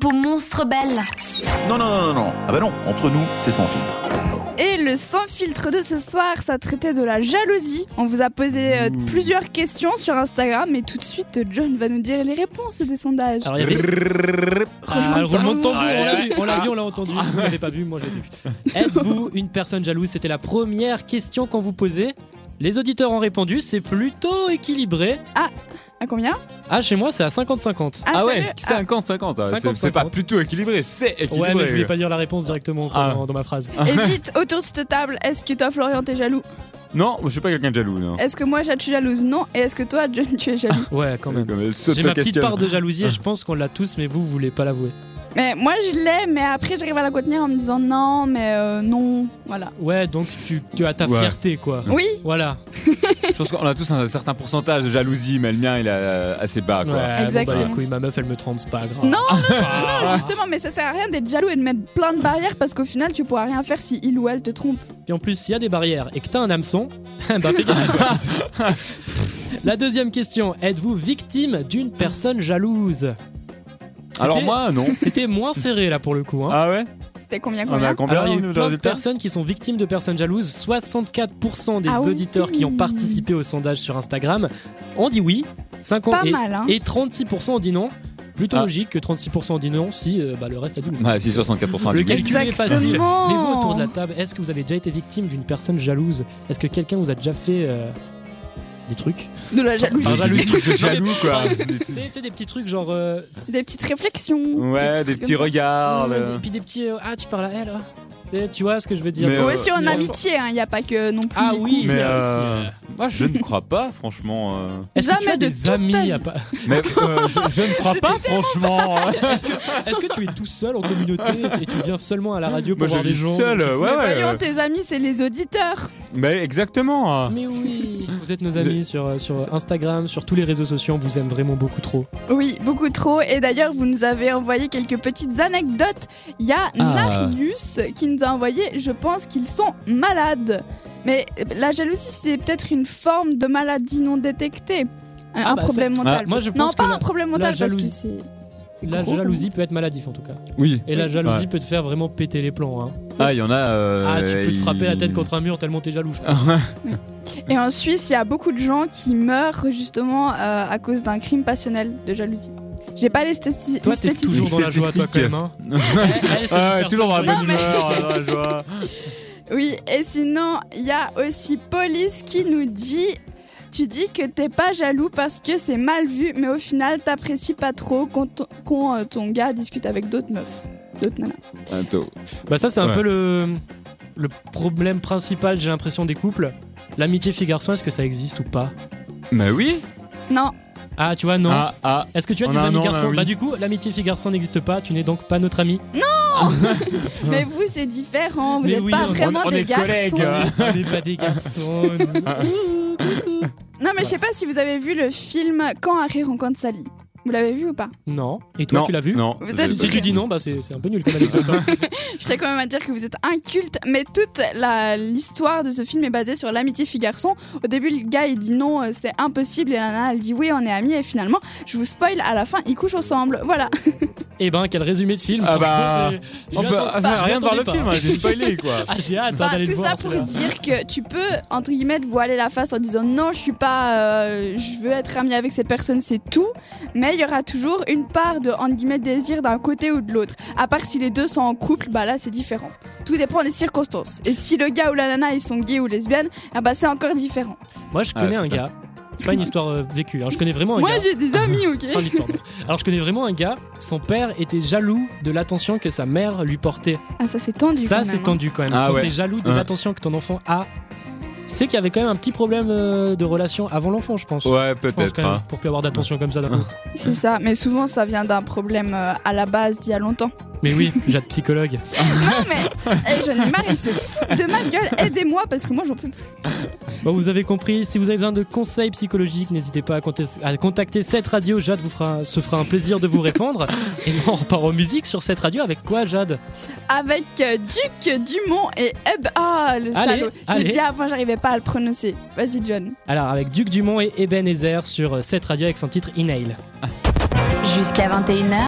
Pour monstre belle. Non, non, non, non, non. Ah bah non, entre nous, c'est sans filtre. Et le sans filtre de ce soir, ça traitait de la jalousie. On vous a posé euh, plusieurs questions sur Instagram et tout de suite, John va nous dire les réponses des sondages. Alors, il y avait. Ah, le roulement de tambour, on l'a vu, on l'a Ah. vu, on l'a entendu. Vous l'avez pas vu, moi je l'ai vu. Êtes-vous une personne jalouse? C'était la première question qu'on vous posait. Les auditeurs ont répondu, c'est plutôt équilibré. À combien Ah, chez moi, c'est à 50-50. Ah, Ah ouais, sérieux 50-50. ah, c'est- 50-50. C'est pas plutôt équilibré, c'est équilibré. Ouais, mais je voulais pas dire la réponse directement Ah. dans, dans ma phrase. Et vite, autour de cette table, est-ce que toi, Florian, t'es jaloux Non, je suis pas quelqu'un de jaloux. Non. Est-ce que moi, je suis jalouse Non. Et est-ce que toi, John, tu es jaloux Ouais, quand même. Comme elle J'ai ma petite s'auto-questionne. part de jalousie et je pense qu'on l'a tous, mais vous, vous voulez pas l'avouer. Mais moi, je l'ai, mais après, j'arrive à la contenir en me disant non, mais euh, non. Voilà. Ouais, donc tu, tu as ta Ouais. fierté, quoi. Oui, Voilà. Je pense qu'on a tous un certain pourcentage de jalousie, mais le mien il est euh, assez bas. Quoi. Ouais, bon, bah, Exactement. les couilles, ma meuf, elle me trompe, c'est pas grave. Non, Ah. non, justement, mais ça sert à rien d'être jaloux et de mettre plein de barrières parce qu'au final, tu pourras rien faire si il ou elle te trompe. Et en plus, s'il y a des barrières et que t'as un hameçon, bah fais gaffe. quoi. La deuxième question, êtes-vous victime d'une personne jalouse? Alors moi, non. C'était moins serré là pour le coup. hein. Ah ouais C'était combien, On combien a combien Alors, il y a eu plein de personnes qui sont victimes de personnes jalouses. 64% des Ah oui. auditeurs qui ont participé au sondage sur Instagram ont dit oui. 50 Pas et, mal, hein. et 36% ont dit non. Plutôt Ah. logique que 36% ont dit non si euh, bah, le reste a dit oui. Bah, si 64% Le du calcul est facile. Mais vous autour de la table, est-ce que vous avez déjà été victime d'une personne jalouse? Est-ce que quelqu'un vous a déjà fait euh, des trucs De la jalousie. Des trucs de jaloux quoi. Tu sais, des petits trucs genre. euh, Des petites réflexions. Ouais, des petits regards. Ouais, le- Et puis des petits. euh, ah, tu parles à elle ah. Tu vois ce que je veux dire Mais, Ou euh, aussi en si, amitié, il n'y a pas que non plus. Ah oui, coup. Mais il y a euh, aussi, euh, moi je ne crois pas, franchement. euh. Est-ce que tu as de des amis à pas... Mais euh, je, je ne crois pas, franchement. Est-ce que tu es tout seul en communauté et tu viens seulement à la radio pour Moi je voir gens seul, ouais, ouais. voyons, euh. tes amis, c'est les auditeurs. Mais exactement. hein. Mais oui, vous êtes nos amis sur, euh, sur Instagram, sur tous les réseaux sociaux, on vous aime vraiment beaucoup trop. Oui, beaucoup trop. Et d'ailleurs, vous nous avez envoyé quelques petites anecdotes. Il y a Ah. Narius qui nous a envoyé, je pense qu'ils sont malades. Mais la jalousie, c'est peut-être une forme de maladie non détectée. Un, Ah un bah, problème mental. Ah, moi, je non, pas un problème mental parce que jalousie- c'est. La gros, jalousie peut être maladif en tout cas. Oui. Et la jalousie Ouais. peut te faire vraiment péter les plombs. hein. Ah, il y en a. euh, ah, tu peux te il- frapper la tête contre un mur tellement t'es jaloux. je pense. Et en Suisse, il y a beaucoup de gens qui meurent justement euh, à cause d'un crime passionnel de jalousie. J'ai pas les, stati- Toi, les t'es statistiques. toujours dans la joie, toi, quand Statistiques. même. Hein. Elle, elle, c'est Ah, une ouais, toujours dans la bonne mais- dans la joie. Oui, et sinon, il y a aussi Police qui nous dit Tu dis que t'es pas jaloux parce que c'est mal vu, mais au final, t'apprécies pas trop quand, ton- quand, euh, ton gars discute avec d'autres meufs. D'autres nanas. Attends. Bah ça c'est un Ouais. peu le, le problème principal j'ai l'impression des couples. L'amitié fille-garçon est-ce que ça existe ou pas? Mais oui. Non, Ah tu vois non. Ah, ah. Est-ce que tu as On des a un amis non, là, garçons oui. Bah du coup l'amitié fille-garçon n'existe pas, tu n'es donc pas notre ami. mais vous, c'est différent. Vous Mais n'êtes oui, pas on- vraiment on des est garçons. collègues. hein. On n'est pas des garçons. nous. Non, mais je sais pas si vous avez vu le film Quand Harry rencontre Sally. Vous l'avez vu ou pas? Non. Et toi non, tu l'as vu? Non. Vous êtes- Si tu dis non, bah c'est c'est un peu nul comme anecdote. hein. Je tiens quand même à dire que vous êtes inculte, mais toute la- l'histoire de ce film est basée sur l'amitié fille-garçon. Au début, le gars il dit non, euh, c'était impossible, et la nana elle dit oui, on est amis, et finalement, je vous spoil, à la fin, ils couchent ensemble. Voilà. Eh ben quel résumé de film. Ah bah, On peut- ah, ça sert à rien de voir le film, pas. hein, j'ai spoilé quoi. Ah j'ai hâte Enfin, d'aller le tout voir. ça pour dire que tu peux, entre guillemets, te voiler la face en disant non, je suis pas, euh, je veux être ami avec cette personne, c'est tout. Mais il y aura toujours une part de, entre guillemets, désir d'un côté ou de l'autre. À part si les deux sont en couple, bah là c'est différent. Tout dépend des circonstances. Et si le gars ou la nana ils sont gays ou lesbiennes, ah bah c'est encore différent. Moi je connais Ah, un gars. C'est pas une histoire euh, vécue. hein. Je connais vraiment un Moi gars. j'ai des amis, ok Fin de l'histoire. Alors je connais vraiment un gars, son père était jaloux de l'attention que sa mère lui portait. Ah ça c'est tendu. Ça quand c'est hein. tendu quand même. Ah Quand ouais. t'es jaloux de Hein. l'attention que ton enfant a, c'est qu'il y avait quand même un petit problème euh, de relation avant l'enfant, je pense. Ouais, Je pense peut-être. quand même, hein. Pour plus avoir d'attention comme ça d'un coup. C'est ça, mais souvent ça vient d'un problème euh, à la base d'il y a longtemps. Mais oui, Jade psychologue. non mais, eh, j'en ai marre, il se fout de ma gueule, aidez-moi parce que moi j'en peux plus. Bon, vous avez compris, si vous avez besoin de conseils psychologiques, n'hésitez pas à, compter- à contacter cette radio. Jade vous fera, se fera un plaisir de vous répondre. Et nous, on repart en musique sur cette radio avec quoi, Jade? Avec euh, Duc Dumont et Eb. Ah le Allez, salaud. J'ai dit avant, j'arrivais pas à le prononcer. Vas-y John. Alors, avec Duc Dumont et Ebenezer sur cette radio avec son titre Inhale. Jusqu'à 21h.